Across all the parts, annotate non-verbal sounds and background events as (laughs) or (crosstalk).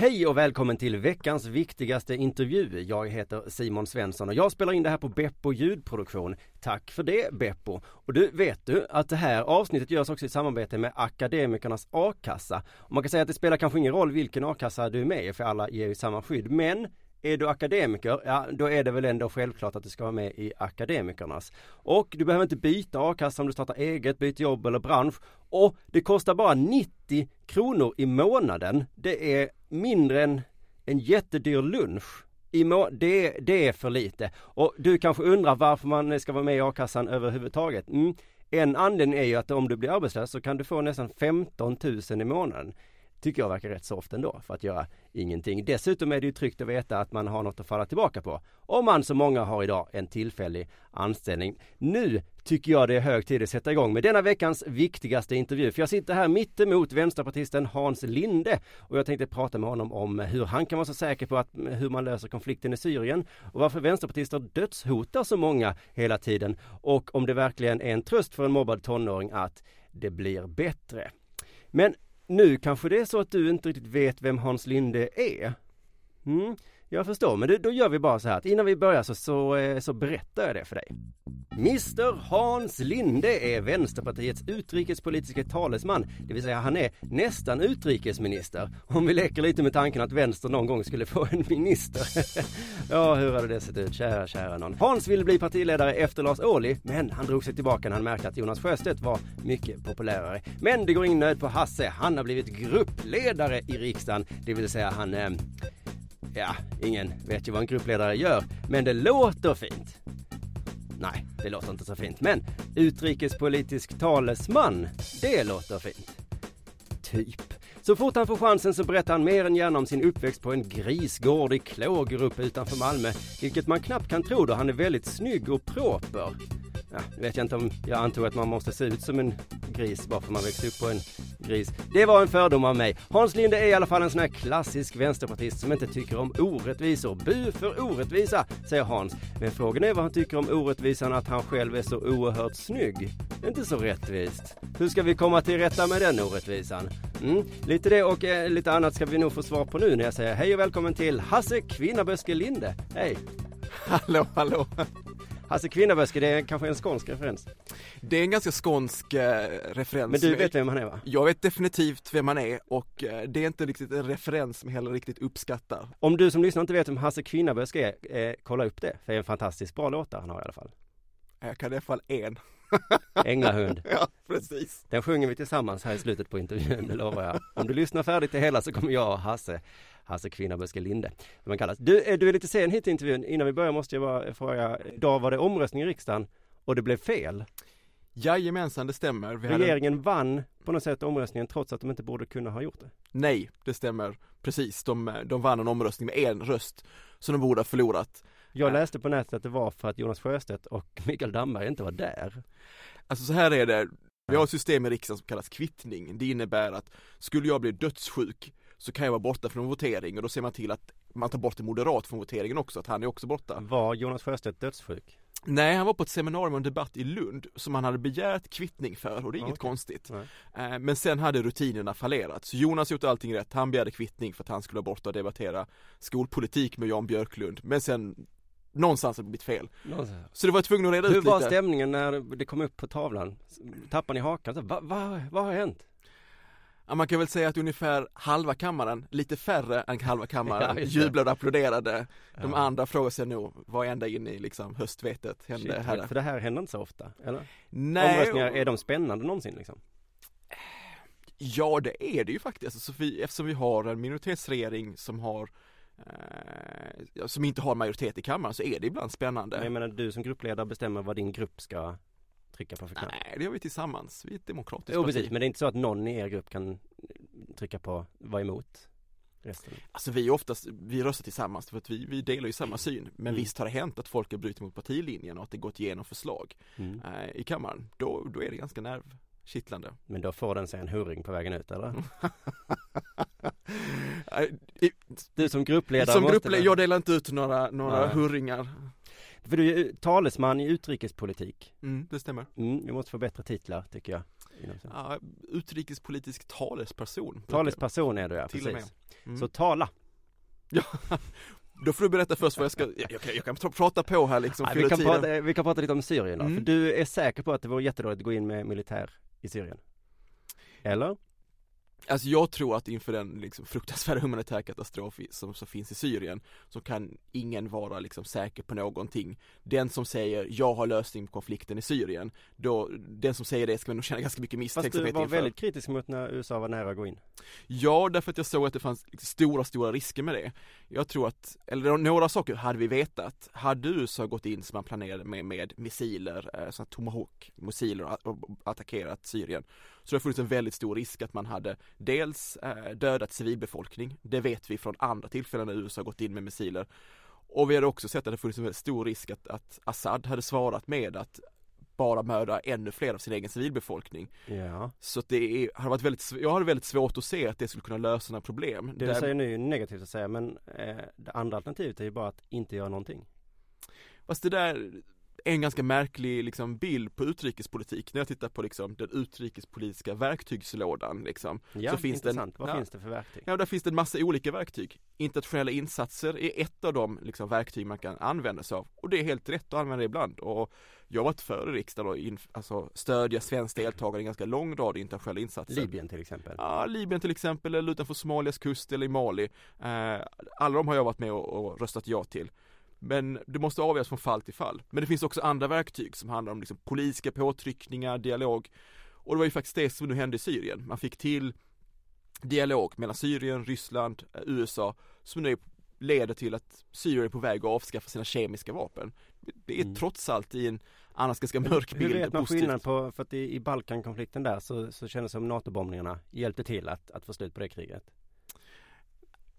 Hej och välkommen till veckans viktigaste intervju. Jag heter Simon Svensson och jag spelar in det här på Beppo ljudproduktion. Tack för det Beppo! Och du, vet du att det här avsnittet görs också i samarbete med Akademikernas a-kassa. Och man kan säga att det spelar kanske ingen roll vilken a-kassa du är med i för alla ger ju samma skydd. Men är du akademiker, ja då är det väl ändå självklart att du ska vara med i akademikernas. Och du behöver inte byta a-kassa om du startar eget, byter jobb eller bransch. Och det kostar bara 90 kronor i månaden. Det är mindre än en jättedyr lunch. I må det, det är för lite. Och du kanske undrar varför man ska vara med i a-kassan överhuvudtaget. Mm. En anledning är ju att om du blir arbetslös så kan du få nästan 15 000 i månaden tycker jag verkar rätt soft ändå för att göra ingenting. Dessutom är det ju tryggt att veta att man har något att falla tillbaka på. Om man som många har idag en tillfällig anställning. Nu tycker jag det är hög tid att sätta igång med denna veckans viktigaste intervju. För jag sitter här mittemot vänsterpartisten Hans Linde och jag tänkte prata med honom om hur han kan vara så säker på att, hur man löser konflikten i Syrien och varför vänsterpartister dödshotar så många hela tiden och om det verkligen är en tröst för en mobbad tonåring att det blir bättre. Men nu kanske det är så att du inte riktigt vet vem Hans Linde är? Mm, jag förstår, men du, då gör vi bara så här att innan vi börjar så, så, eh, så berättar jag det för dig. Mr Hans Linde är Vänsterpartiets utrikespolitiska talesman, det vill säga han är nästan utrikesminister. Om vi leker lite med tanken att vänster någon gång skulle få en minister. (laughs) ja, hur hade det sett ut, kära, kära någon. Hans ville bli partiledare efter Lars Ohly, men han drog sig tillbaka när han märkte att Jonas Sjöstedt var mycket populärare. Men det går ingen nöd på Hasse, han har blivit gruppledare i riksdagen, det vill säga han eh, Ja, ingen vet ju vad en gruppledare gör, men det låter fint. Nej, det låter inte så fint. Men utrikespolitisk talesman, det låter fint. Typ. Så fort han får chansen så berättar han mer än gärna om sin uppväxt på en grisgård i Klågerup utanför Malmö. Vilket man knappt kan tro då han är väldigt snygg och proper. Ja, vet jag inte om jag antog att man måste se ut som en gris bara för man växte upp på en gris. Det var en fördom av mig. Hans Linde är i alla fall en sån här klassisk vänsterpartist som inte tycker om orättvisor. Bu för orättvisa, säger Hans. Men frågan är vad han tycker om orättvisan att han själv är så oerhört snygg. Inte så rättvist. Hur ska vi komma till rätta med den orättvisan? Mm, lite det och eh, lite annat ska vi nog få svar på nu när jag säger hej och välkommen till Hasse Kvinnaböske Linde. Hej! Hallå, hallå! Hasse Kvinnaböske, det är kanske en skånsk referens? Det är en ganska skånsk eh, referens. Men du vet vem han är va? Jag vet definitivt vem han är och eh, det är inte riktigt en referens som jag heller riktigt uppskattar. Om du som lyssnar inte vet vem Hasse Kvinnaböske är, eh, kolla upp det. För det är en fantastiskt bra låt han har i alla fall. Jag kan i alla fall en. (laughs) Änglahund. ja, precis. Den sjunger vi tillsammans här i slutet på intervjun, det lovar jag. Om du lyssnar färdigt till hela så kommer jag och Hasse Hasse Kvinnaböske Linde, som man kallas. Du, du är lite sen hit till intervjun. Innan vi börjar måste jag bara fråga, idag var det omröstning i riksdagen och det blev fel. Jajamensan, det stämmer. Vi Regeringen hade... vann på något sätt omröstningen trots att de inte borde kunna ha gjort det. Nej, det stämmer precis. De, de vann en omröstning med en röst som de borde ha förlorat. Jag läste på nätet att det var för att Jonas Sjöstedt och (laughs) Mikael Damberg inte var där. Alltså så här är det, vi har ett system i riksdagen som kallas kvittning. Det innebär att skulle jag bli dödssjuk så kan jag vara borta från votering och då ser man till att man tar bort en moderat från voteringen också, att han är också borta. Var Jonas Sjöstedt dödssjuk? Nej, han var på ett seminarium och en debatt i Lund som han hade begärt kvittning för och det är inget okay. konstigt. Nej. Eh, men sen hade rutinerna fallerat. Så Jonas gjort allting rätt. Han begärde kvittning för att han skulle vara borta och debattera skolpolitik med Jan Björklund. Men sen Någonstans har det blivit fel. Någonstans. Så det var tvungen att reda Hur ut lite. Hur var stämningen när det kom upp på tavlan? Tappade ni hakan? Vad va, vad har hänt? Ja, man kan väl säga att ungefär halva kammaren, lite färre än halva kammaren, (laughs) Ja, jublade och applåderade. De Ja. andra frågar sig nog, vad ända in i liksom höstvetet hände Shit, här? För det här händer inte så ofta, eller? Nej, Omröstningar, är de spännande någonsin liksom? Ja det är det ju faktiskt, alltså, vi, eftersom vi har en minoritetsregering som har eh, som inte har majoritet i kammaren så är det ibland spännande. Men jag menar, du som gruppledare bestämmer vad din grupp ska trycka på för knapp. Nej, det gör vi tillsammans, vi är ett demokratiskt Jo parti. precis, men det är inte så att någon i er grupp kan trycka på vara emot resten? Alltså vi är oftast, vi röstar tillsammans för att vi, vi delar ju samma syn. Men Mm. visst har det hänt att folk har brutit mot partilinjen och att det gått igenom förslag Mm. eh, i kammaren. Då, då är det ganska nervkittlande. Men då får den sig en hurring på vägen ut eller? (laughs) Eh, Du som gruppledare Som gruppledare, jag delar inte ut några, några Nej. hurringar. För du är talesman i utrikespolitik. Mm, det stämmer. Mm, vi måste få bättre titlar tycker jag. Ja, utrikespolitisk talesperson. Talesperson är du ja, Till och precis. Mm. Så tala. Ja, (laughs) då får du berätta först vad jag ska, jag, jag, kan, jag kan pra- prata på här liksom, fylla vi, kan prata, vi kan prata lite om Syrien då. Mm. För du är säker på att det vore jättedåligt att gå in med militär i Syrien? Eller? Alltså jag tror att inför den liksom fruktansvärda humanitära katastrof som, som finns i Syrien så kan ingen vara liksom säker på någonting. Den som säger jag har lösning på konflikten i Syrien, då, den som säger det ska nog känna ganska mycket Fast du misstänksamhet var inför. väldigt kritisk mot när USA var nära att gå in. Ja, därför att jag såg att det fanns liksom stora, stora risker med det. Jag tror att, eller några saker hade vi vetat. Hade USA gått in som man planerade med, med missiler, eh, sådana Tomahawk-missiler och attackerat Syrien, så det har funnits en väldigt stor risk att man hade dels eh, dödat civilbefolkning, det vet vi från andra tillfällen när USA gått in med missiler. Och vi hade också sett att det funnits en stor risk att, att Assad hade svarat med att bara mörda ännu fler av sin egen civilbefolkning. Ja. Så det är, har varit väldigt, jag har väldigt svårt att se att det skulle kunna lösa några problem. Det du säger nu är ju negativt att säga men eh, det andra alternativet är ju bara att inte göra någonting. Fast det där är en ganska märklig liksom, bild på utrikespolitik. När jag tittar på liksom, den utrikespolitiska verktygslådan liksom. Ja, Så finns det en- intressant. Vad ja. finns det för verktyg? Ja, där finns det en massa olika verktyg. Internationella insatser är ett av de liksom, verktyg man kan använda sig av. Och det är helt rätt att använda det ibland. Och jag har varit för i riksdagen och in, alltså, stödja svenskt deltagande i en ganska lång rad internationella insatser. Libyen till exempel. Ja, Libyen till exempel, eller utanför Somalias kust eller i Mali. Eh, alla de har jag varit med och, och röstat ja till. Men det måste avgöras från fall till fall. Men det finns också andra verktyg som handlar om liksom politiska påtryckningar, dialog. Och det var ju faktiskt det som nu hände i Syrien. Man fick till dialog mellan Syrien, Ryssland, eh, USA som nu leder till att Syrien är på väg att avskaffa sina kemiska vapen. Det är Mm. trots allt i en annars ganska mörk Hur bild vet man positivt. skillnad på, för att i, i Balkankonflikten där så, så kändes det som NATO-bombningarna hjälpte till att, att få slut på det kriget.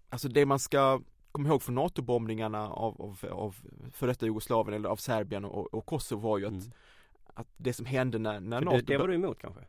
Alltså det man ska komma ihåg från NATO-bombningarna av, av, av för detta Jugoslavien eller av Serbien och, och Kosovo var ju att, Mm. att det som hände när, när NATO det, det var du emot kanske?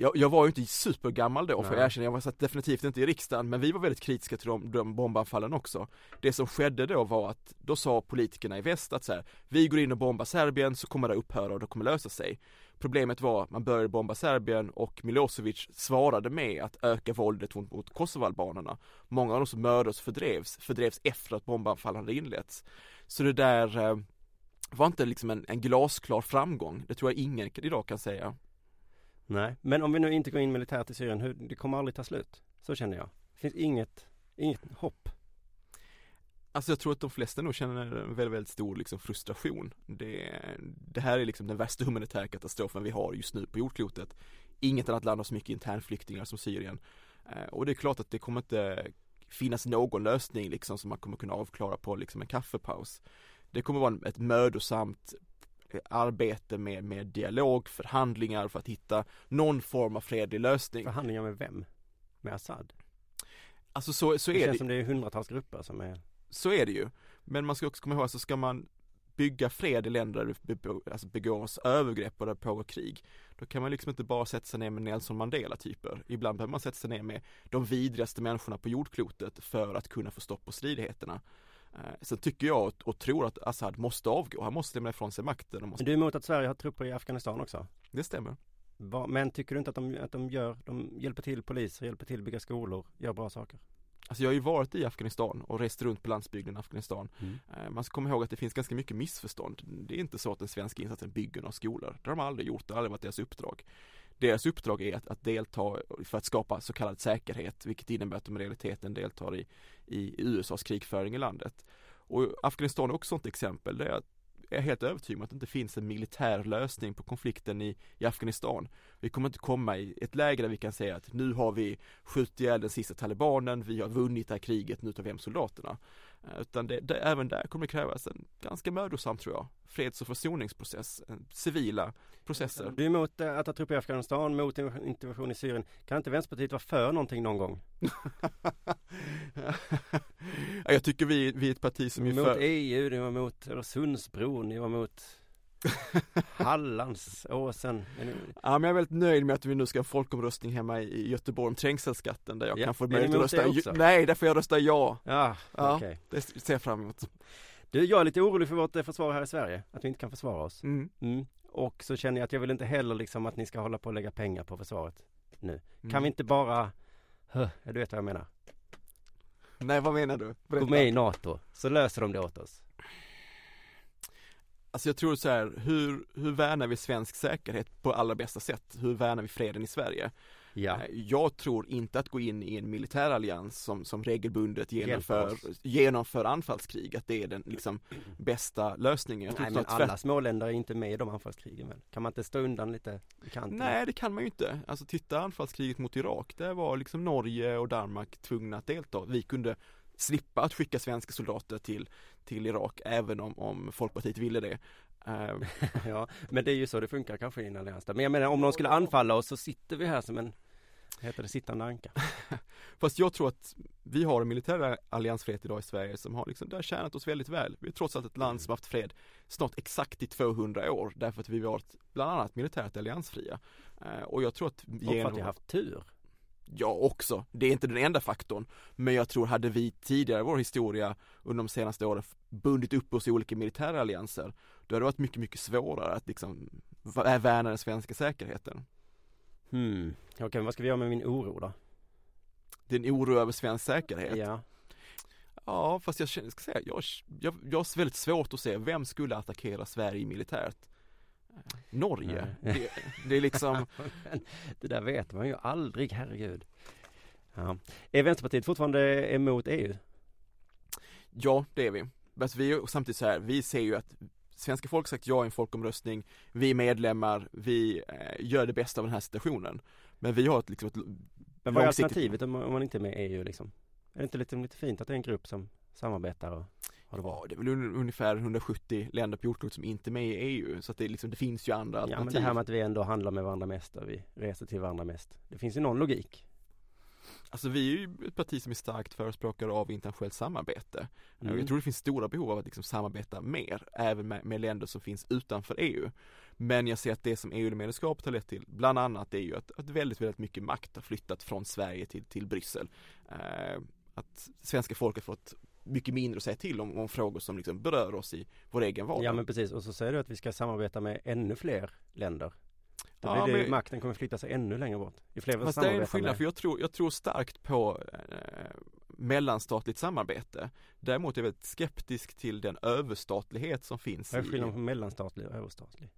jag, jag var ju inte supergammal då får jag erkänna, jag var satt definitivt inte i riksdagen men vi var väldigt kritiska till de, de bombanfallen också. Det som skedde då var att då sa politikerna i väst att så här, vi går in och bombar Serbien så kommer det upphöra och det kommer lösa sig. Problemet var att man började bomba Serbien och Milosevic svarade med att öka våldet mot, Kosovoalbanerna. Många av de som mördades och fördrevs, fördrevs efter att bombanfallen hade inletts. Så det där eh, var inte liksom en, en glasklar framgång, det tror jag ingen idag kan säga. Nej, men om vi nu inte går in militärt i Syrien, hur, det kommer aldrig ta slut. Så känner jag. Det finns inget, inget hopp. Alltså jag tror att de flesta nog känner en väldigt, väldigt stor liksom frustration. Det, det här är liksom den värsta humanitära katastrofen vi har just nu på jordklotet. Inget annat land har så mycket internflyktingar som Syrien. Eh, Och det är klart att det kommer inte finnas någon lösning liksom som man kommer kunna avklara på liksom en kaffepaus. Det kommer vara ett mödosamt arbete med, med dialog, förhandlingar för att hitta någon form av fredlig lösning. Förhandlingar med vem? Med Assad? Alltså så, så Det är känns det. som det är hundratals grupper som är Så är det ju. Men man ska också komma ihåg att så ska man bygga fred i länder där det alltså begås övergrepp och där det pågår krig. Då kan man liksom inte bara sätta sig ner med Nelson Mandela typer. Ibland behöver man sätta sig ner med de vidrigaste människorna på jordklotet för att kunna få stopp på stridigheterna. Eh, Sen tycker jag och, och tror att Assad måste avgå. Han måste lämna ifrån sig makten. Måste, Men du är emot att Sverige har trupper i Afghanistan också? det stämmer. Va- Men tycker du inte att de, att de gör, de hjälper till poliser, hjälper till bygga skolor, gör bra saker? Alltså jag har ju varit i Afghanistan och rest runt på landsbygden i Afghanistan. Mm. Eh, Man ska komma ihåg att det finns ganska mycket missförstånd. Det är inte så att den svenska insatsen bygger några skolor. Det har de aldrig gjort, det har aldrig varit deras uppdrag. deras uppdrag är att, att delta för att skapa så kallad säkerhet, vilket innebär att de i realiteten deltar i, i USAs krigföring i landet. Och Afghanistan är också ett exempel, det är att jag är helt övertygad om att det inte finns en militär lösning på konflikten i, i Afghanistan. Vi kommer inte komma i ett läge där vi kan säga att nu har vi skjutit ihjäl den sista talibanen, vi har vunnit det här kriget, nu tar vi hem soldaterna. Eh, utan det, det, även där kommer det krävas en ganska mödosam tror jag, freds och försoningsprocess, civila processer. Du är emot eh, att ha trupper i Afghanistan, mot intervention i Syrien. Kan inte Vänsterpartiet vara för någonting någon gång? (laughs) jag tycker vi, vi är ett parti som är mot för... EU, ni var mot Öresundsbron, ni var mot Hallandsåsen. Ja men jag är väldigt nöjd med att vi nu ska ha folkomröstning hemma i Göteborg om trängselskatten där jag ja, kan få möjlighet att rösta också? Nej, där får jag rösta ja. Ja, ja okay. det ser jag fram emot. Du, jag är lite orolig för vårt försvar här i Sverige, att vi inte kan försvara oss. Mm. Mm. Och så känner jag att jag vill inte heller liksom att ni ska hålla på och lägga pengar på försvaret nu. Mm. Kan vi inte bara, huh, du vet vad jag menar? Nej, vad menar du? Berätta. Gå med i NATO, så löser de det åt oss. Alltså jag tror så här, hur, hur värnar vi svensk säkerhet på allra bästa sätt? Hur värnar vi freden i Sverige? Ja. Eh, jag tror inte att gå in i en militär allians som, som regelbundet genomför, genomför anfallskrig, att det är den liksom bästa lösningen. Nej men alla småländer är inte med i de anfallskrigen väl? Kan man inte stå undan lite i kanten? Nej det kan man ju inte. Alltså titta anfallskriget mot Irak, där var liksom Norge och Danmark tvungna att delta. Vi kunde slippa att skicka svenska soldater till, till Irak även om, om Folkpartiet ville det. Uh. (laughs) ja, men det är ju så det funkar kanske i en allians. Men jag menar om någon skulle anfalla oss så sitter vi här som en heter det sittande anka? (laughs) Fast jag tror att vi har en militär alliansfrihet idag i Sverige som har liksom, det har tjänat oss väldigt väl. Vi är trots allt ett land som haft fred snart exakt i 200 år därför att vi har varit bland annat militärt alliansfria. Uh, och jag tror att genom... Och för att vi har haft tur. Ja också, det är inte den enda faktorn. Men jag tror hade vi tidigare i vår historia under de senaste åren bundit upp oss i olika militära allianser, då hade det varit mycket, mycket svårare att liksom värna den svenska säkerheten. Hmm, okej, okay, vad ska vi göra med min oro då? Din oro över svensk säkerhet? Ja. Ja, fast jag ska säga, jag, jag, jag har väldigt svårt att se vem skulle attackera Sverige militärt. Norge. Det, det, är liksom (laughs) Det där vet man ju aldrig, herregud. Ja. Är Vänsterpartiet fortfarande emot EU? Ja, det är vi. Men vi är samtidigt så här, vi ser ju att svenska folk sagt ja i en folkomröstning, vi är medlemmar, vi eh, gör det bästa av den här situationen. Men vi har ett, liksom ett Men vad är alternativet om, om man inte är med i EU liksom? Är det inte lite, lite fint att det är en grupp som samarbetar och det Ja, det är väl ungefär 170 länder på jordklotet som inte är med i EU så att det, liksom, det finns ju andra alternativ. Ja men det här med att vi ändå handlar med varandra mest och vi reser till varandra mest. Det finns ju någon logik. Alltså vi är ju ett parti som är starkt förespråkare av internationellt samarbete. Mm. Jag tror det finns stora behov av att liksom samarbeta mer, även med, med, länder som finns utanför EU. Men jag ser att det som EU-medlemskapet har lett till, bland annat, är ju att, att väldigt, väldigt mycket makt har flyttat från Sverige till, till Bryssel. Eh, att svenska folket fått mycket mindre att säga till om, om frågor som liksom berör oss i vår egen vardag. Ja men precis och så säger du att vi ska samarbeta med ännu fler länder. Då ja, blir det, men... makten kommer flytta sig ännu längre bort. I fler Fast det är en skillnad för jag tror, jag tror starkt på eh, mellanstatligt samarbete. Däremot är jag väldigt skeptisk till den överstatlighet som finns. Vad är skillnaden på mellanstatlig och överstatlig?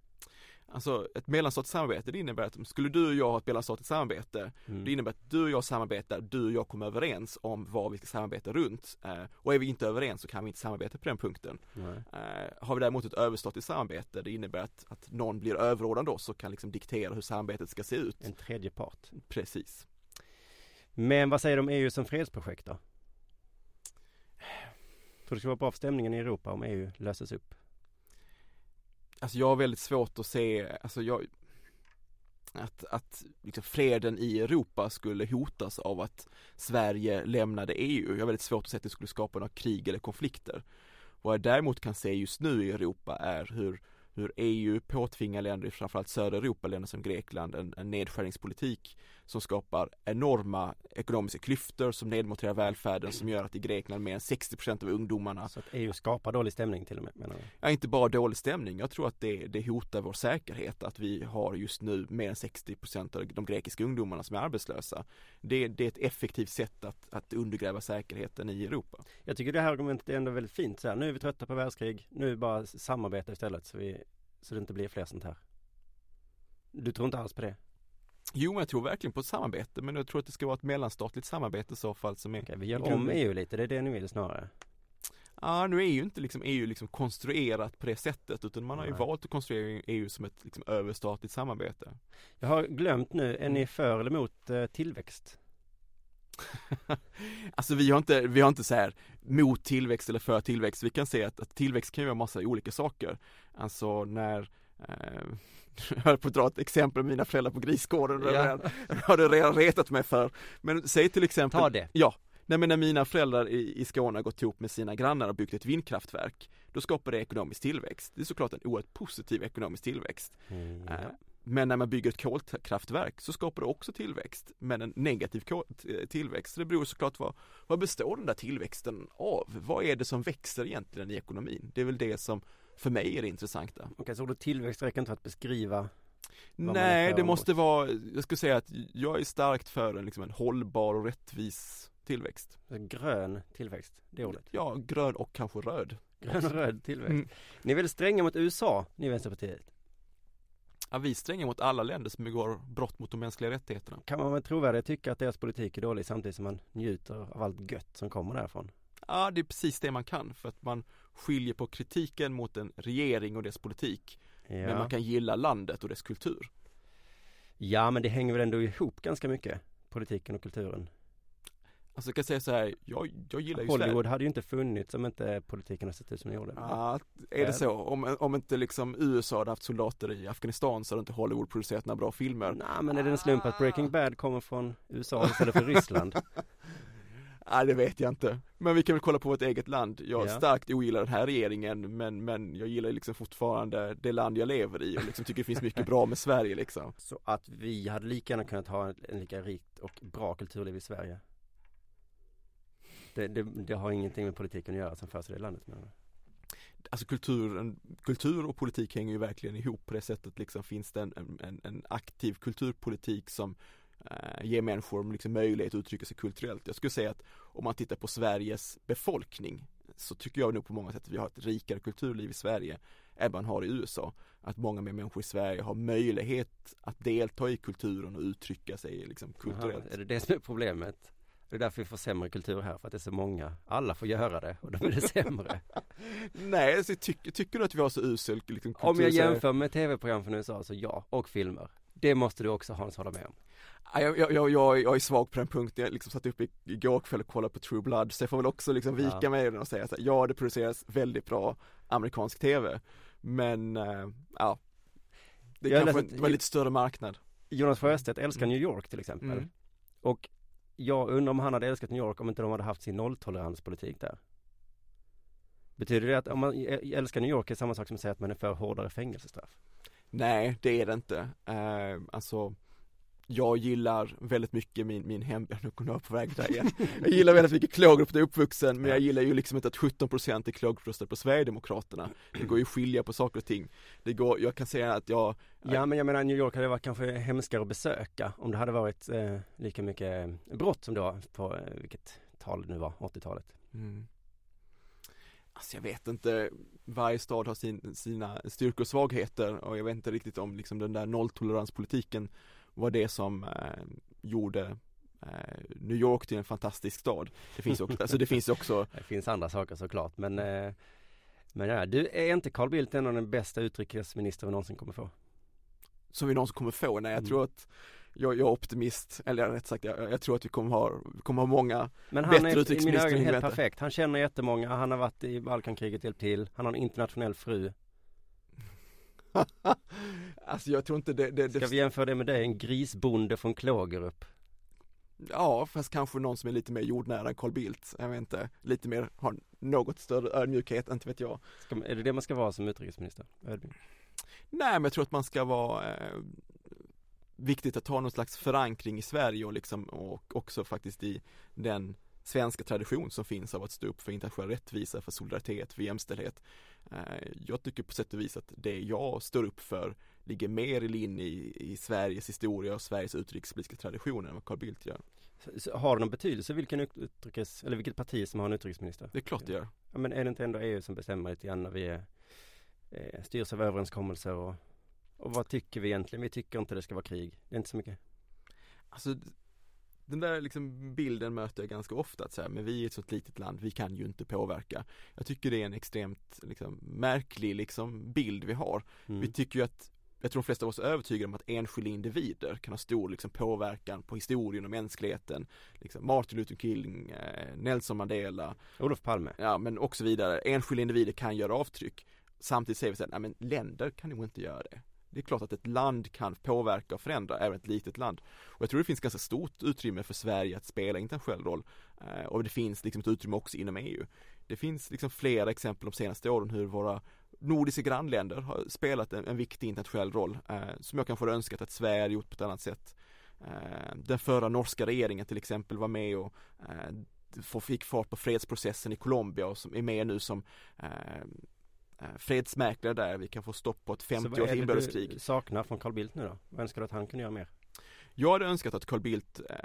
Alltså ett mellanstatligt samarbete det innebär att skulle du och jag ha ett mellanstatligt samarbete mm. Det innebär att du och jag samarbetar, du och jag kommer överens om vad vi ska samarbeta runt eh, Och är vi inte överens så kan vi inte samarbeta på den punkten eh, Har vi däremot ett överstatligt samarbete det innebär att, att någon blir överordnad oss och kan liksom diktera hur samarbetet ska se ut En tredje part Precis Men vad säger du om EU som fredsprojekt då? Tror du det skulle vara bra för stämningen i Europa om EU löses upp? Alltså jag har väldigt svårt att se, alltså jag att, att liksom freden i Europa skulle hotas av att Sverige lämnade EU. Jag har väldigt svårt att se att det skulle skapa några krig eller konflikter. Vad jag däremot kan se just nu i Europa är hur hur EU påtvingar länder, framförallt södra Europa, länder som Grekland, en, en nedskärningspolitik som skapar enorma ekonomiska klyftor som nedmonterar välfärden som gör att i Grekland mer än 60% av ungdomarna Så att EU skapar dålig stämning till och med menar du? Ja, inte bara dålig stämning. Jag tror att det, det hotar vår säkerhet att vi har just nu mer än 60% av de grekiska ungdomarna som är arbetslösa. Det, det är ett effektivt sätt att, att undergräva säkerheten i Europa. Jag tycker det här argumentet är ändå väldigt fint. Så här, nu är vi trötta på världskrig, nu bara samarbeta istället så, vi, så det inte blir fler sånt här. Du tror inte alls på det? Jo, jag tror verkligen på ett samarbete, men jag tror att det ska vara ett mellanstatligt samarbete i så fall som är Okej, vi gör om EU lite, det är det ni vill snarare? Ja, nu är ju inte liksom EU liksom konstruerat på det sättet utan man har ju Nej. valt att konstruera EU som ett liksom överstatligt samarbete. Jag har glömt nu, är ni för eller emot eh, tillväxt? (laughs) Alltså vi har inte, vi har inte så här mot tillväxt eller för tillväxt. Vi kan se att, att tillväxt kan ju vara massa olika saker. Alltså när eh, (laughs) jag höll på att dra ett exempel med mina föräldrar på grisgården, Ja. har jag har du redan retat mig för. Men säg till exempel Ta det! Ja, nej men när mina föräldrar i, i Skåne har gått ihop med sina grannar och byggt ett vindkraftverk Då skapar det ekonomisk tillväxt. Det är såklart en oerhört positiv ekonomisk tillväxt. Mm, Eh. Men när man bygger ett kolkraftverk så skapar det också tillväxt, men en negativ t- tillväxt. Så det beror såklart vad, vad består den där tillväxten av? Vad är det som växer egentligen i ekonomin? Det är väl det som för mig är det intressanta. Okej, så ordet tillväxt räcker inte för att beskriva Nej, det måste vara, jag skulle säga att jag är starkt för en, liksom en hållbar och rättvis tillväxt. grön tillväxt, det ordet. Ja, grön och kanske röd. Grön och röd tillväxt. Mm. Ni är väldigt stränga mot USA, ni i Vänsterpartiet. Ja, vi är stränga mot alla länder som begår brott mot de mänskliga rättigheterna. Kan man med trovärdighet tycka att deras politik är dålig samtidigt som man njuter av allt gött som kommer därifrån? Ja, det är precis det man kan för att man skiljer på kritiken mot en regering och dess politik. Men Ja. man kan gilla landet och dess kultur. ja, men det hänger väl ändå ihop ganska mycket, politiken och kulturen. Alltså jag kan säga så här, jag, jag gillar ju Hollywood Sverige. hade ju inte funnits om inte politiken hade sett ut som den gjorde. Ja, är det så? Om, om inte liksom USA hade haft soldater i Afghanistan så hade inte Hollywood producerat några bra filmer. Nej, men är det en slump att Breaking Bad kommer från USA istället för (laughs) Ryssland? Nej det vet jag inte. Men vi kan väl kolla på vårt eget land. Jag Ja. starkt ogillar den här regeringen men, men jag gillar liksom fortfarande det land jag lever i och liksom tycker det finns mycket bra med Sverige liksom. (laughs) Så att vi hade lika gärna kunnat ha en, lika rikt och bra kulturliv i Sverige. Det, det, det har ingenting med politiken att göra som förs i det landet menar du? Alltså kulturen, kultur och politik hänger ju verkligen ihop på det sättet liksom finns det en, en, en aktiv kulturpolitik som eh, ger människor liksom möjlighet att uttrycka sig kulturellt. Jag skulle säga att om man tittar på Sveriges befolkning så tycker jag nog på många sätt att vi har ett rikare kulturliv i Sverige än man har i USA. Att många mer människor i Sverige har möjlighet att delta i kulturen och uttrycka sig liksom kulturellt. Jaha, är det det som är problemet? Det är därför vi får sämre kultur här, för att det är så många. Alla får göra det och då blir det (laughs) sämre. Nej, alltså, tycker, tycker du att vi har så usel liksom, kultur? Om jag jämför med tv-program från USA så ja, och filmer. Det måste du också Hans hålla med om. Ja, Jag, jag, jag, jag, är svag på den punkten, jag liksom satt upp i- igår kväll och kollade på True Blood så jag får väl också liksom vika Ja. mig och säga så här, ja det produceras väldigt bra amerikansk tv Men, äh, ja Det Jag kanske var lite större marknad Jonas Sjöstedt älskar Mm. New York till exempel. Mm. Och jag undrar om han hade älskat New York om inte de hade haft sin nolltoleranspolitik där. Betyder det att om man älskar New York är samma sak som att säga att man är för hårdare fängelsestraff? Nej, det är det inte. Eh, alltså jag gillar väldigt mycket min, min hem, nu kommer jag på väg där igen. Jag gillar väldigt mycket Klågerup där jag är uppvuxen, men jag gillar ju liksom inte att 17% i Klågerup röstar på Sverigedemokraterna. Det går ju att skilja på saker och ting. Det går, jag kan säga att jag, Ja men jag menar New York hade varit kanske hemskare att besöka om det hade varit eh, lika mycket eh, brott som det var på, eh, vilket tal det nu var, 80-talet. Mm. Alltså jag vet inte, varje stad har sin, sina styrkor och svagheter och jag vet inte riktigt om liksom den där nolltoleranspolitiken var det som eh, gjorde eh, New York till en fantastisk stad. Det finns också, alltså det finns också, (laughs) Det finns andra saker såklart men eh, men ja, du är inte Carl Bildt en av den bästa utrikesminister vi någonsin kommer få? som vi någonsin kommer få. Nej jag Mm. tror att jag, jag är optimist, eller rätt sagt jag, jag tror att vi kommer ha, kommer ha många Men han Bättre är i mina ögon helt perfekt. Han känner jättemånga, han har varit i Balkankriget hjälpt till. Han har en internationell fru. (laughs) Alltså jag tror inte det, det, Ska det vi jämföra det med dig, en grisbonde från Klågerup? Ja, fast kanske någon som är lite mer jordnära än Carl Bildt, jag vet inte, lite mer, har något större ödmjukhet, inte vet jag. Ska, är det det man ska vara som utrikesminister? Ödmjuk. Nej men jag tror att man ska vara eh, viktigt att ha någon slags förankring i Sverige och liksom och också faktiskt i den svenska tradition som finns av att stå upp för internationell rättvisa, för solidaritet, för jämställdhet. Eh, jag tycker på sätt och vis att det jag står upp för ligger mer i linje i, i Sveriges historia och Sveriges utrikespolitiska tradition än vad Carl Bildt gör. Så, har det någon betydelse vilken utrikes, eller vilket parti som har en utrikesminister? Det är klart det gör. Ja, men är det inte ändå EU som bestämmer lite grann när vi är, eh, styrs av överenskommelser och, och vad tycker vi egentligen? Vi tycker inte det ska vara krig. Det är inte så mycket. Alltså den där liksom bilden möter jag ganska ofta att säga, men vi är ett så litet land, vi kan ju inte påverka. Jag tycker det är en extremt liksom, märklig liksom, bild vi har. Mm. Vi tycker ju att jag tror de flesta av oss är övertygade om att enskilda individer kan ha stor liksom, påverkan på historien och mänskligheten. Liksom Martin Luther King, eh, Nelson Mandela Olof Palme Ja men och så vidare. Enskilda individer kan göra avtryck. Samtidigt säger vi så här, nej men länder kan nog inte göra det. Det är klart att ett land kan påverka och förändra, även ett litet land. Och jag tror det finns ganska stort utrymme för Sverige att spela internationell roll. Eh, och det finns liksom ett utrymme också inom EU. Det finns liksom flera exempel de senaste åren hur våra nordiska grannländer har spelat en, en viktig internationell roll eh, som jag kanske hade önskat att Sverige gjort på ett annat sätt. Eh, den förra norska regeringen till exempel var med och eh, fick fart på fredsprocessen i Colombia och som är med nu som eh, fredsmäklare där, vi kan få stopp på ett 50 års inbördeskrig. Så vad saknar från Carl Bildt nu då? Vad önskar du att han kunde göra mer? Jag hade önskat att Carl Bildt, eh,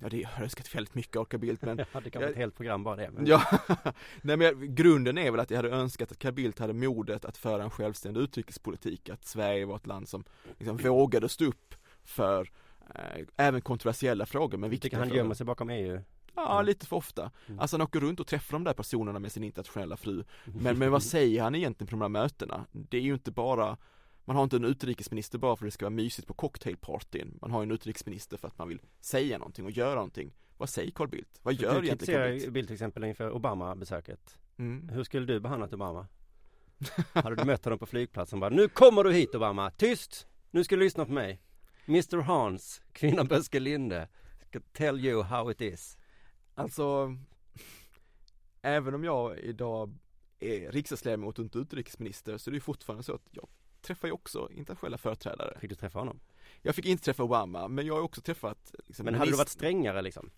ja det har önskat väldigt mycket av Carl Bildt men (laughs) Ja det kan vara ett helt program bara det men... Ja, (laughs) nej men grunden är väl att jag hade önskat att Carl Bildt hade modet att föra en självständig utrikespolitik, att Sverige var ett land som liksom vågade stå upp för eh, även kontroversiella frågor men viktiga han gömmer sig bakom EU? Ja, mm. lite för ofta. Mm. Alltså han åker runt och träffar de där personerna med sin internationella fru. Men, men vad säger han egentligen på de här mötena? Det är ju inte bara man har inte en utrikesminister bara för att det ska vara mysigt på cocktailpartyn. Man har en utrikesminister för att man vill säga någonting och göra någonting. Vad säger Carl Bildt? Vad gör egentligen Carl Bildt? Bildt till exempel inför Obama-besöket. Mm. Hur skulle du behandlat Obama? (laughs) Hade du mött honom på flygplatsen bara, nu kommer du hit Obama, tyst! Nu ska du lyssna på mig. Mr Hans, kvinnan Böske Linde, ska tell you how it is. Alltså, även om jag idag är riksdagsledamot och inte utrikesminister så är det fortfarande så att jag träffar ju också internationella företrädare. Fick du träffa honom? Jag fick inte träffa Obama, men jag har också träffat liksom, Men hade du varit strängare liksom?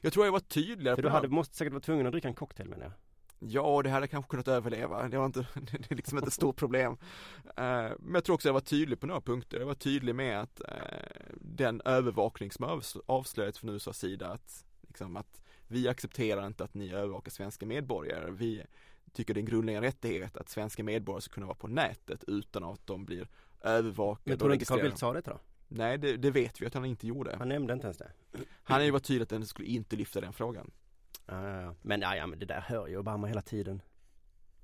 Jag tror jag var tydligare För du hade, måste säkert vara tvungen att dricka en cocktail menar jag Ja, det hade jag kanske kunnat överleva. Det var inte, (laughs) det är liksom inte ett stort problem. Uh, men jag tror också jag var tydlig på några punkter. Jag var tydlig med att uh, den övervakning som avslöjats från USAs sida att, liksom att vi accepterar inte att ni övervakar svenska medborgare. Vi tycker det är en grundläggande rättighet att svenska medborgare ska kunna vara på nätet utan att de blir övervakade Men tror du inte Carl Bildt sa det då? Nej, det, det, vet vi att han inte gjorde. Han nämnde inte ens det. Han är ju varit tydlig att den skulle inte lyfta den frågan. Ja. Men ja, ja, men det där hör ju Obama hela tiden.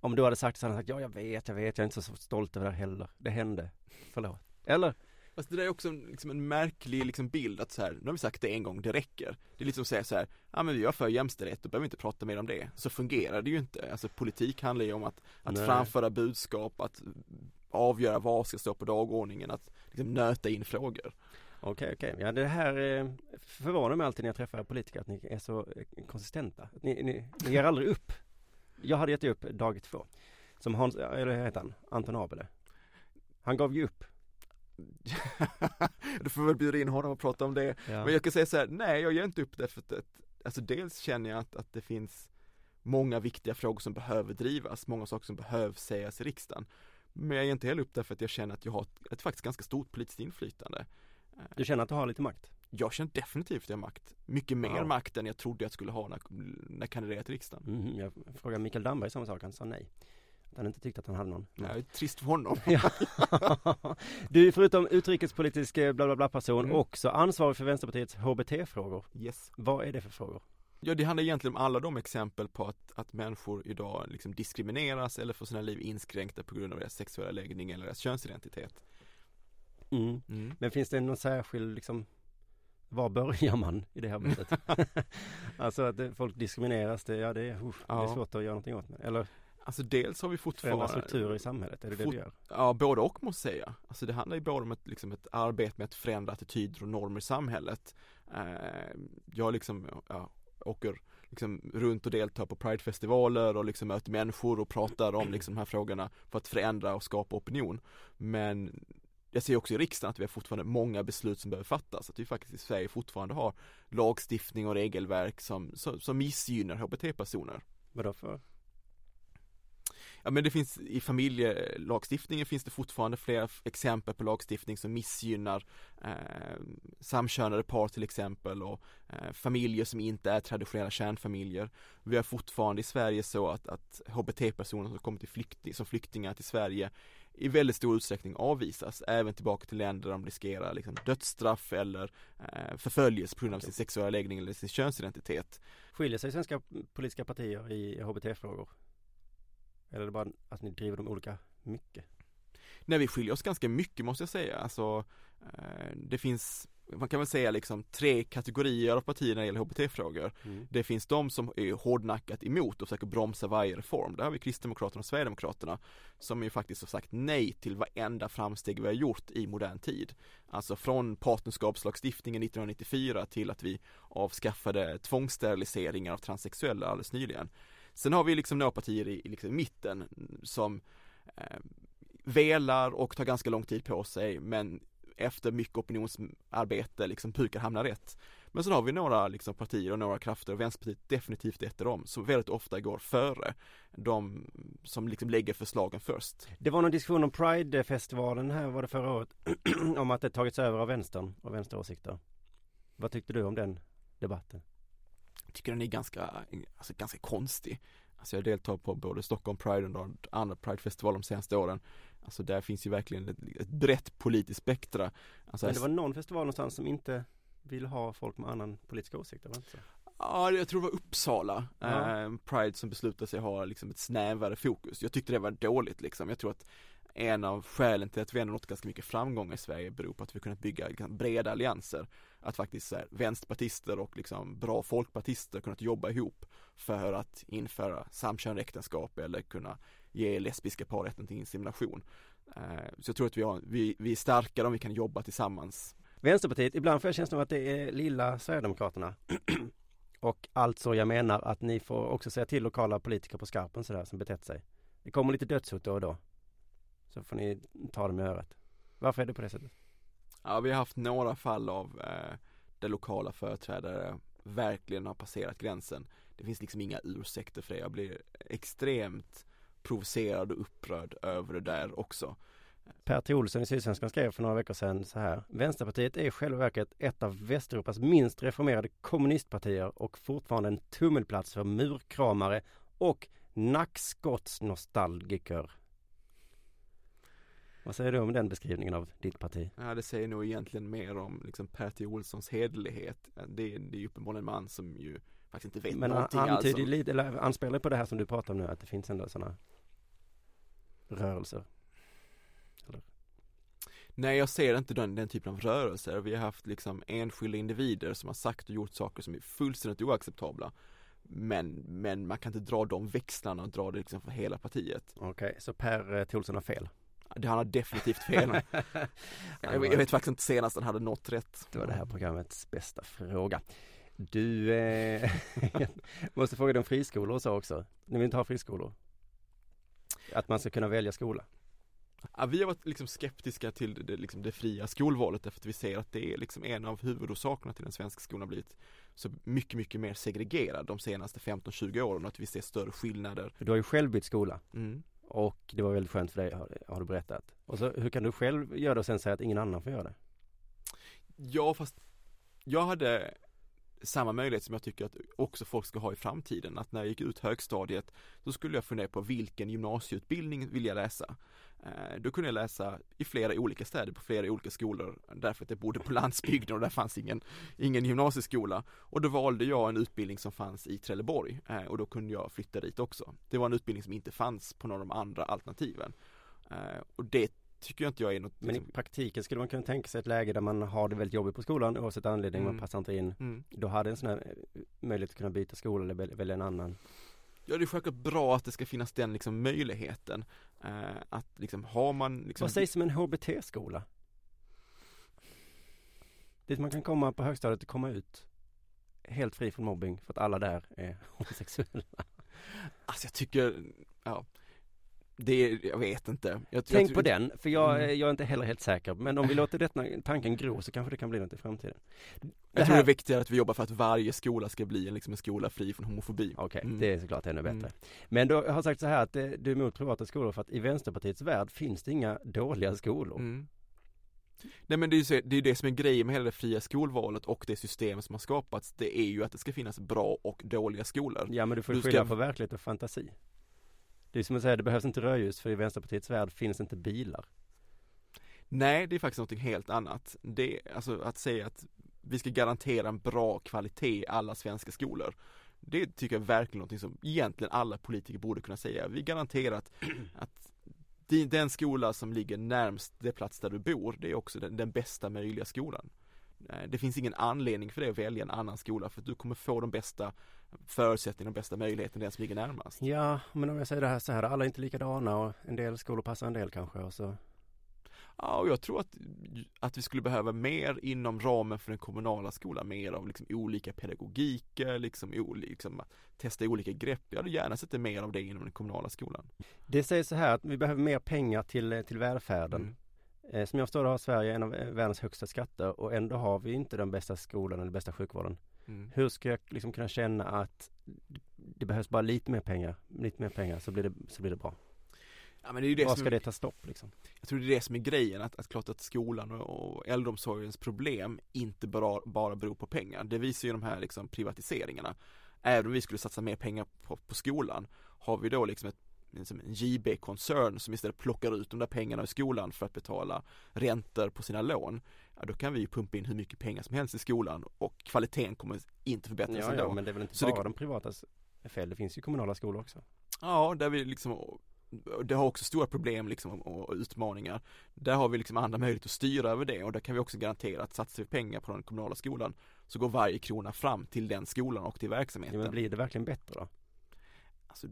Om du hade sagt så hade han sagt, ja jag vet, jag vet, jag är inte så stolt över det heller. Det hände. Förlåt. Eller? Fast det där är också liksom en märklig liksom bild att så här, nu har vi sagt det en gång, det räcker. Det är liksom att säga så här, ja men jag är för jämställdhet, då behöver vi inte prata mer om det. Så fungerar det ju inte. Alltså politik handlar ju om att, att framföra budskap, att avgöra vad ska stå på dagordningen, att liksom nöta in frågor. Okej, okej. Ja, det här eh, förvånar mig alltid när jag träffar politiker att ni är så eh, konsistenta. Ni, ni, ni ger aldrig upp. Jag hade gett upp dag två. Som Hans, eller heter han? Anton Abele. Han gav ju upp du får väl bjuda in honom och prata om det. Ja. Men jag kan säga så här, nej jag ger inte upp det för att, alltså dels känner jag att, att det finns många viktiga frågor som behöver drivas, många saker som behöver sägas i riksdagen. Men jag ger inte heller upp det för att jag känner att jag har ett, ett faktiskt ganska stort politiskt inflytande. Du känner att du har lite makt? Jag känner definitivt att jag har makt. Mycket mer ja. makt än jag trodde jag skulle ha när, när jag kandiderade till riksdagen. Mm, jag frågade Mikael Damberg samma sak, han sa nej. Att han inte tyckte att han hade någon. Nej, trist för honom. (laughs) du är förutom utrikespolitisk eh, bla bla bla person mm. också ansvarig för Vänsterpartiets HBT-frågor. Yes. Vad är det för frågor? Ja, det handlar egentligen om alla de exempel på att, att människor idag liksom diskrimineras eller får sina liv inskränkta på grund av deras sexuella läggning eller deras könsidentitet. Mm. Mm. Men finns det någon särskild liksom var börjar man i det arbetet? (laughs) alltså att folk diskrimineras, det, ja, det, usch, ja. det är svårt att göra någonting åt. Eller? Alltså dels har vi fortfarande Förändra strukturer i samhället, är det det du gör? Ja, både och måste jag säga. Alltså det handlar ju både om ett, liksom ett arbete med att förändra attityder och normer i samhället. Eh, jag liksom, ja, åker liksom runt och deltar på pridefestivaler och liksom möter människor och pratar om liksom de här frågorna för att förändra och skapa opinion. Men jag ser också i riksdagen att vi har fortfarande många beslut som behöver fattas, att vi faktiskt i Sverige fortfarande har lagstiftning och regelverk som, som, som missgynnar HBT-personer. Vadå för? Ja men det finns i familjelagstiftningen finns det fortfarande flera exempel på lagstiftning som missgynnar eh, samkönade par till exempel och eh, familjer som inte är traditionella kärnfamiljer. Vi har fortfarande i Sverige så att, att HBT-personer som kommer till flykting, som flyktingar till Sverige i väldigt stor utsträckning avvisas, även tillbaka till länder där de riskerar liksom dödsstraff eller eh, förföljelse på grund av sin sexuella läggning eller sin könsidentitet. Skiljer sig svenska politiska partier i HBT-frågor? Eller är det bara att ni driver dem olika mycket? Nej, vi skiljer oss ganska mycket måste jag säga. Alltså, eh, det finns man kan väl säga liksom tre kategorier av partier när det gäller HBT-frågor. Mm. Det finns de som är hårdnackat emot och försöker bromsa varje reform. Där har vi Kristdemokraterna och Sverigedemokraterna som ju faktiskt har sagt nej till varenda framsteg vi har gjort i modern tid. Alltså från partnerskapslagstiftningen 1994 till att vi avskaffade tvångssteriliseringar av transsexuella alldeles nyligen. Sen har vi liksom några partier i, i liksom mitten som eh, velar och tar ganska lång tid på sig men efter mycket opinionsarbete liksom brukar hamna rätt. Men sen har vi några liksom partier och några krafter och Vänsterpartiet definitivt ett av dem som väldigt ofta går före de som liksom lägger förslagen först. Det var någon diskussion om Pride-festivalen här var det förra året (clears throat) om att det tagits över av vänstern och vänsteråsikter. Vad tyckte du om den debatten? Tycker den är ganska, alltså ganska konstig. Alltså jag deltar på både Stockholm Pride och andra Pride-festivaler de senaste åren. Alltså där finns ju verkligen ett, ett brett politiskt spektra. Alltså Men det var någon festival någonstans som inte vill ha folk med annan politiska åsikter, var det inte så? Ja, jag tror det var Uppsala, ja. eh, Pride som beslutade sig ha liksom ett snävare fokus. Jag tyckte det var dåligt liksom. Jag tror att en av skälen till att vi ändå nått ganska mycket framgång i Sverige beror på att vi kunnat bygga breda allianser. Att faktiskt så här, vänsterpartister och liksom bra folkpartister kunnat jobba ihop för att införa samkönade äktenskap eller kunna ge lesbiska par rätten till insemination. Eh, så jag tror att vi, har, vi, vi är starkare om vi kan jobba tillsammans. Vänsterpartiet, ibland får jag känslan av att det är lilla Sverigedemokraterna. (clears throat) och alltså jag menar att ni får också säga till lokala politiker på skarpen sådär som betett sig. Det kommer lite dödshot då och då. Så får ni ta dem i örat. Varför är det på det sättet? Ja, vi har haft några fall av eh, där lokala företrädare verkligen har passerat gränsen. Det finns liksom inga ursäkter för det. Jag blir extremt provocerad och upprörd över det där också. Per T. Olsson i Sydsvenskan skrev för några veckor sedan så här. Vänsterpartiet är i själva verket ett av Västeuropas minst reformerade kommunistpartier och fortfarande en tummelplats för murkramare och nackskottsnostalgiker. Vad säger du om den beskrivningen av ditt parti? Ja, det säger nog egentligen mer om liksom Per. Olssons hederlighet. Det, det är ju uppenbarligen en man som ju faktiskt inte vet Men någonting han antyder alltså. lite, eller anspelar på det här som du pratar om nu, att det finns ändå sådana rörelser? Eller? Nej, jag ser inte den, den typen av rörelser. Vi har haft liksom enskilda individer som har sagt och gjort saker som är fullständigt oacceptabla. Men, men man kan inte dra de växlarna och dra det liksom för hela partiet. Okej, okay, så Per eh, Tholsson har fel? Det han har definitivt fel. jag, (laughs) jag vet faktiskt inte senast han hade nått rätt. Det var det här programmets bästa fråga. Du, eh, (laughs) måste fråga dig om friskolor och så också. Ni vill inte ha friskolor? Att man ska kunna välja skola? Ja, vi har varit liksom skeptiska till det, liksom det fria skolvalet därför att vi ser att det är liksom en av huvudorsakerna till den svenska skolan blivit så mycket, mycket mer segregerad de senaste 15-20 åren och att vi ser större skillnader. Du har ju själv bytt skola. Mm. Och det var väldigt skönt för dig, har, har du berättat. Och så hur kan du själv göra det och sen säga att ingen annan får göra det? Ja, fast jag hade samma möjlighet som jag tycker att också folk ska ha i framtiden. Att när jag gick ut högstadiet så skulle jag fundera på vilken gymnasieutbildning vill jag läsa. Eh, då kunde jag läsa i flera olika städer på flera olika skolor därför att jag bodde på (laughs) landsbygden och där fanns ingen, ingen gymnasieskola. Och då valde jag en utbildning som fanns i Trelleborg eh, och då kunde jag flytta dit också. Det var en utbildning som inte fanns på någon av de andra alternativen. Eh, och det tycker jag inte jag är något Men i liksom- praktiken skulle man kunna tänka sig ett läge där man har det väldigt jobbigt på skolan oavsett anledning, mm. man passar inte in. Mm. Då hade en sån här möjlighet att kunna byta skola eller välja en annan Ja det är självklart bra att det ska finnas den liksom möjligheten eh, Att liksom har man liksom Vad sägs om en HBT-skola? Dit man kan komma på högstadiet och komma ut Helt fri från mobbing för att alla där är (laughs) homosexuella Alltså jag tycker, ja Det, jag vet inte. Jag, Tänk jag, på den, för jag, Mm. jag är inte heller helt säker. Men om vi låter detta, tanken gro så kanske det kan bli något i framtiden. Jag tror det är viktigare att vi jobbar för att varje skola ska bli en, liksom en skola fri från homofobi. Okej, Mm. det är såklart ännu bättre. Mm. Men då har sagt så här att eh, du är emot privata skolor för att i Vänsterpartiets värld finns det inga dåliga skolor. Mm. Nej men det är ju så, det, är det som är grejen med hela det fria skolvalet och det system som har skapats Det är ju att det ska finnas bra och dåliga skolor Ja men du får ju Du ska- skilja på verklighet och fantasi. Det är som att säga, det behövs inte rödljus för i Vänsterpartiets värld finns inte bilar. Nej, det är faktiskt något helt annat. Det, alltså att säga att vi ska garantera en bra kvalitet i alla svenska skolor Det tycker jag är verkligen någonting som egentligen alla politiker borde kunna säga. Vi garanterar att, (clears throat) att den skola som ligger närmst det plats där du bor, det är också den, den bästa möjliga skolan. Eh, det finns ingen anledning för dig att välja en annan skola för att du kommer få de bästa förutsättningarna, de bästa möjligheterna, den som ligger närmast Ja, men om jag säger det här så här, alla är inte likadana och en del skolor passar en del kanske och så. Ja, och jag tror att, att vi skulle behöva mer inom ramen för den kommunala skolan, mer av liksom olika pedagogiker, liksom, liksom testa olika grepp. Jag hade gärna sett mer av det inom den kommunala skolan. Det sägs så här att vi behöver mer pengar till, eh, till välfärden. Mm. Eh, Som jag förstår har Sverige en av eh, världens högsta skatter och ändå har vi inte den bästa skolan eller bästa sjukvården. Mm. Hur ska jag liksom kunna känna att det behövs bara lite mer pengar, lite mer pengar så blir det, så blir det bra. Ja, men det är ju det Var ska det ta stopp liksom? Jag tror det är det som är grejen, att, att klart att skolan och, och äldreomsorgens problem inte bara, bara beror på pengar. Det visar ju de här liksom privatiseringarna. Även om vi skulle satsa mer pengar på, på skolan, har vi då liksom ett liksom en JB-koncern som istället plockar ut de där pengarna i skolan för att betala räntor på sina lån. Ja, då kan vi pumpa in hur mycket pengar som helst i skolan och kvaliteten kommer inte förbättras Ja, ändå. ja, men det är väl inte Så det- bara de privatas fel, det finns ju kommunala skolor också. Ja, där vi liksom det har också stora problem liksom och utmaningar. Där har vi liksom andra möjligheter att styra över det och där kan vi också garantera att satsar vi pengar på den kommunala skolan så går varje krona fram till den skolan och till Ja, verksamheten. men blir det verkligen bättre då? Alltså,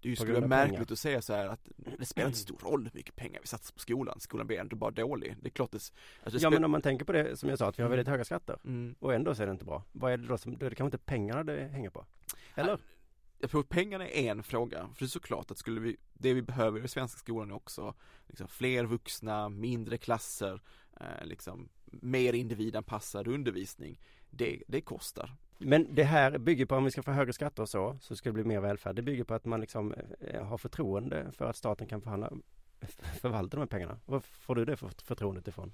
det är ju skulle märkligt pengar. att säga så här att det spelar inte stor roll hur mycket pengar vi satsar på skolan. Skolan blir ändå bara dålig. Det är klart det, alltså det Ja men om man tänker på det som jag sa, att vi har väldigt höga skatter mm. och ändå så är det inte bra. Vad är det då som, då är det kanske inte pengarna det hänger på? Eller? Jag tror att pengarna är en fråga, för det är såklart att skulle vi, det vi behöver i svenska skolan är också liksom fler vuxna, mindre klasser, eh, liksom mer individanpassad undervisning. Det, det kostar. Men det här bygger på, om vi ska få högre skatter och så, så ska det bli mer välfärd. Det bygger på att man liksom eh, eh, har förtroende för att staten kan förhandla, förvalta de här pengarna. Var får du det för förtroendet ifrån?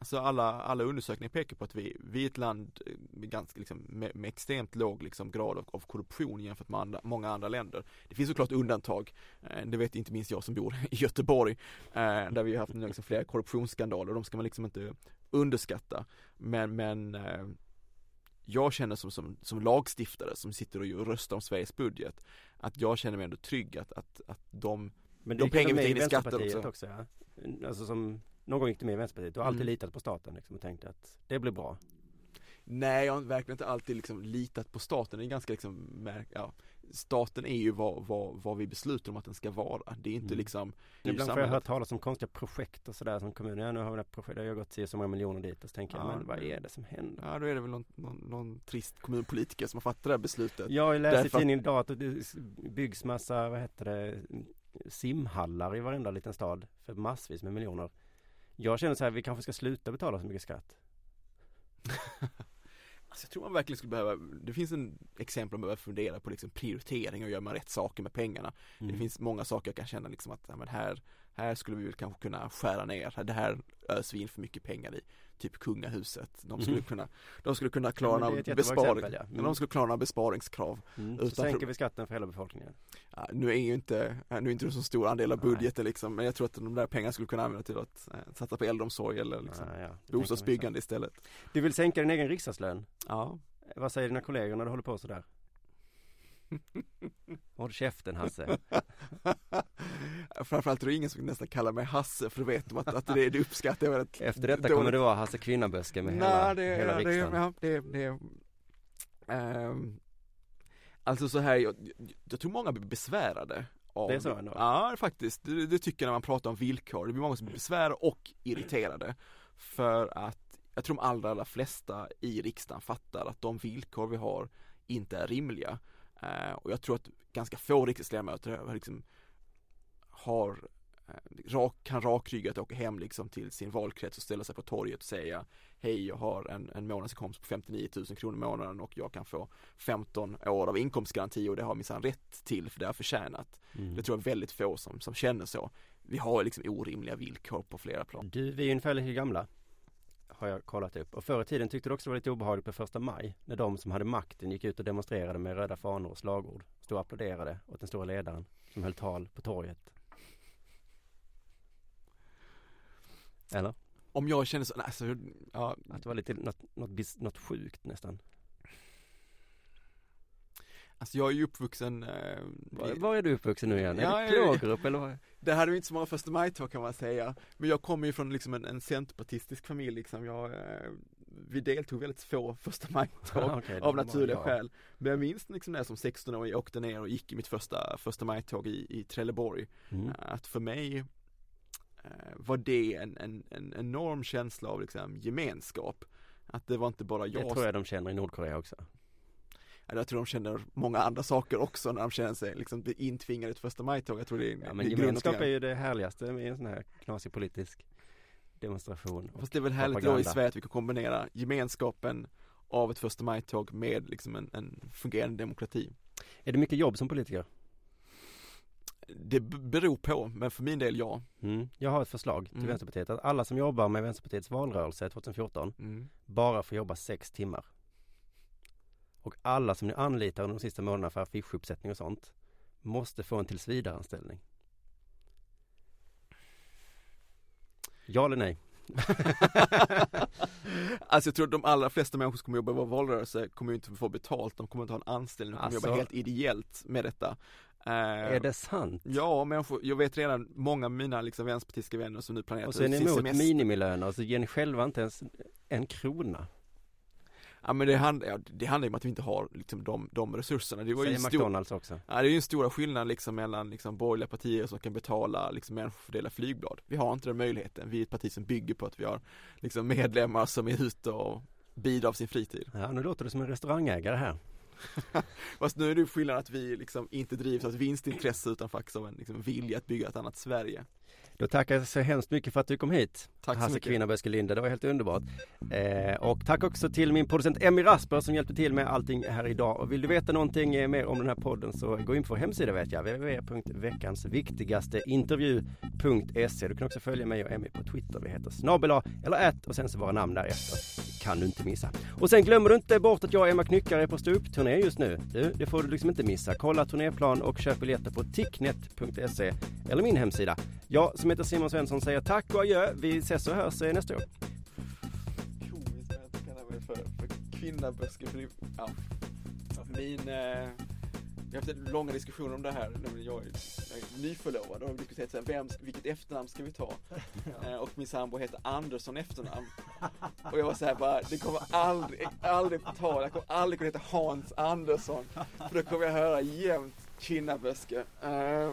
Alltså alla, alla undersökningar pekar på att vi, vi är ett land med, ganska, liksom, med, med extremt låg liksom, grad av, av korruption jämfört med andra, många andra länder. Det finns såklart undantag, eh, det vet inte minst jag som bor i Göteborg, eh, där vi har haft liksom, flera korruptionsskandaler, de ska man liksom inte underskatta. Men, men eh, jag känner som, som, som lagstiftare som sitter och röstar om Sveriges budget, att jag känner mig ändå trygg att, att, att de Men De pengar vi tar in i skatten Vänsterpartiet också. ja. Alltså som, någon gång gick du med i Vänsterpartiet. Du har alltid Mm. litat på staten liksom och tänkt att det blir bra. Nej, jag har verkligen inte alltid liksom litat på staten. Det är ganska liksom, ja, staten är ju vad, vad, vad vi beslutar om att den ska vara. Det är inte Mm. liksom Ibland får jag höra talas om konstiga projekt och sådär som kommunen, ja nu har vi det här projektet, jag har gått så många miljoner dit och så tänker jag, Ja, men vad är det som händer? Ja, då är det väl någon, någon, någon trist kommunpolitiker som har fattat det här beslutet. Jag läste i Därför att- tidningen idag att det byggs massa, vad heter det, simhallar i varenda liten stad för massvis med miljoner. Jag känner så här, vi kanske ska sluta betala så mycket skatt. (laughs) Alltså, jag tror man verkligen skulle behöva, det finns en exempel man behöver fundera på liksom prioritering och gör man rätt saker med pengarna. Mm. Det finns många saker jag kan känna liksom att, ja, men här, här skulle vi väl kanske kunna skära ner, det här öser vi in för mycket pengar i. Typ kungahuset, de skulle Mhm. kunna, de skulle kunna Ja, klara är några besparing, exempel, ja. Mm. de skulle klara några besparingskrav. Mm. utan Så sänker vi skatten för hela befolkningen. Ja, nu är ju inte, nu är inte det så stor andel av budgeten liksom, men jag tror att de där pengarna skulle kunna använda till att eh, satsa på äldreomsorg eller liksom Ja, ja, bostadsbyggande istället. Du vill sänka din egen riksdagslön? Ja. Vad säger dina kollegor när du håller på sådär? (laughs) Håll käften Hasse. (laughs) Framförallt är det ingen som nästan kallar mig Hasse för då vet de att, att det, det uppskattar jag väldigt Efter detta kommer du vara Hasse Kvinnaböske med hela, Nej, det, hela det, riksdagen. ja, det, det, ehm, Alltså så här, jag, jag tror många blir besvärade av Det är så ändå? Ja, faktiskt. Det, det tycker jag när man pratar om villkor. Det blir många som blir besvärade och irriterade. För att jag tror de allra, allra flesta i riksdagen fattar att de villkor vi har inte är rimliga. Eh, och jag tror att ganska få riksdagsledamöter liksom har eh, rak, kan rakryggat åka hem liksom till sin valkrets och ställa sig på torget och säga Hej, jag har en, en månadsinkomst på 59 000 kronor i månaden och jag kan få 15 år av inkomstgaranti och det har minsann rätt till för det har förtjänat. Mm. Det tror jag väldigt få som, som känner så. Vi har liksom orimliga villkor på flera plan. Du, vi är ungefär lika gamla har jag kollat upp. Och förr i tiden tyckte du också det var lite obehagligt på första maj när de som hade makten gick ut och demonstrerade med röda fanor och slagord. Stod och applåderade åt den stora ledaren som höll tal på torget. Eller? Om jag känner så, alltså, ja. Att det var lite något, något, något sjukt nästan. Alltså jag är ju uppvuxen eh, var, var, är du uppvuxen nu igen? Ja, är det Klågerup eller vad? Det hade vi inte så många första maj kan man säga. Men jag kommer ju från liksom en, en centerpartistisk familj liksom. Jag, eh, Vi deltog väldigt få första maj-tåg (laughs) okay, av naturliga var, ja. skäl. Men jag minns liksom när jag som 16-åring åkte ner och gick i mitt första första maj-tåg i, i Trelleborg. Mm. Att för mig eh, var det en, en, en enorm känsla av liksom gemenskap. Att det var inte bara jag Det tror jag de känner i Nordkorea också jag tror de känner många andra saker också när de känner sig liksom intvingade i ett första maj-tåg. Jag tror det är ja, men gemenskap är ju det härligaste med en sån här knasig politisk demonstration. Fast det är väl härligt propaganda. då i Sverige att vi kan kombinera gemenskapen av ett första maj-tåg med liksom en, en fungerande demokrati. Är det mycket jobb som politiker? Det beror på, men för min del ja. Mm. Jag har ett förslag till mm. Vänsterpartiet att alla som jobbar med Vänsterpartiets valrörelse 2014 mm. bara får jobba sex timmar. Och alla som ni anlitar under de sista månaderna för affischuppsättning och sånt måste få en tillsvidareanställning. Ja eller nej? (laughs) alltså jag tror att de allra flesta människor som kommer jobba i vår valrörelse kommer inte få betalt, de kommer inte ha en anställning, de kommer alltså, jobba helt ideellt med detta. Uh, är det sant? Ja, människor, jag vet redan många av mina liksom vänsterpartistiska vänner som nu planerar Och så är ni emot minimilöner och så ger ni själva inte ens en krona. Ja men det handlar, ja, det handlar ju om att vi inte har liksom de, de resurserna. Det var Säger ju McDonalds också. Ja det är ju en stora skillnad liksom mellan liksom borgerliga partier som kan betala liksom människor för att dela flygblad. Vi har inte den möjligheten. Vi är ett parti som bygger på att vi har liksom medlemmar som är ute och bidrar av sin fritid. Ja nu låter du som en restaurangägare här. (laughs) Fast nu är det skillnad att vi liksom inte drivs av ett vinstintresse utan faktiskt av en liksom vilja att bygga ett annat Sverige. Då tackar jag så hemskt mycket för att du kom hit. Tack så Hasse mycket. Kvinnaböske Linde, det var helt underbart. Eh, och tack också till min producent Emmy Rasper som hjälpte till med allting här idag. Och vill du veta någonting eh, mer om den här podden så gå in på vår hemsida vet jag, www.veckansviktigaste.intervju.se. Du kan också följa mig och Emmy på Twitter, vi heter snabela eller ät och sen så våra namn därefter. Kan du inte missa. Och sen glömmer du inte bort att jag och Emma Knyckare är på ståuppturné just nu. Du, det får du liksom inte missa. Kolla turnéplan och köp biljetter på ticknet.se eller min hemsida. Jag som heter Simon Svensson säger tack och adjö. Vi ses och hörs eh, nästa år. Komiskt att jag kallar mig för, för kvinnaböske. För ja. Min, eh, vi har haft långa diskussioner om det här. Jag är, jag är nyförlovad och har diskuterat så här, vem, vilket efternamn ska vi ta? Ja. (laughs) Eh, och min sambo heter Andersson efternamn. Och jag var så här bara, det kommer aldrig, aldrig på tal. Jag kommer aldrig kunna heta Hans Andersson. För då kommer jag höra jämt kinnaböske. Uh,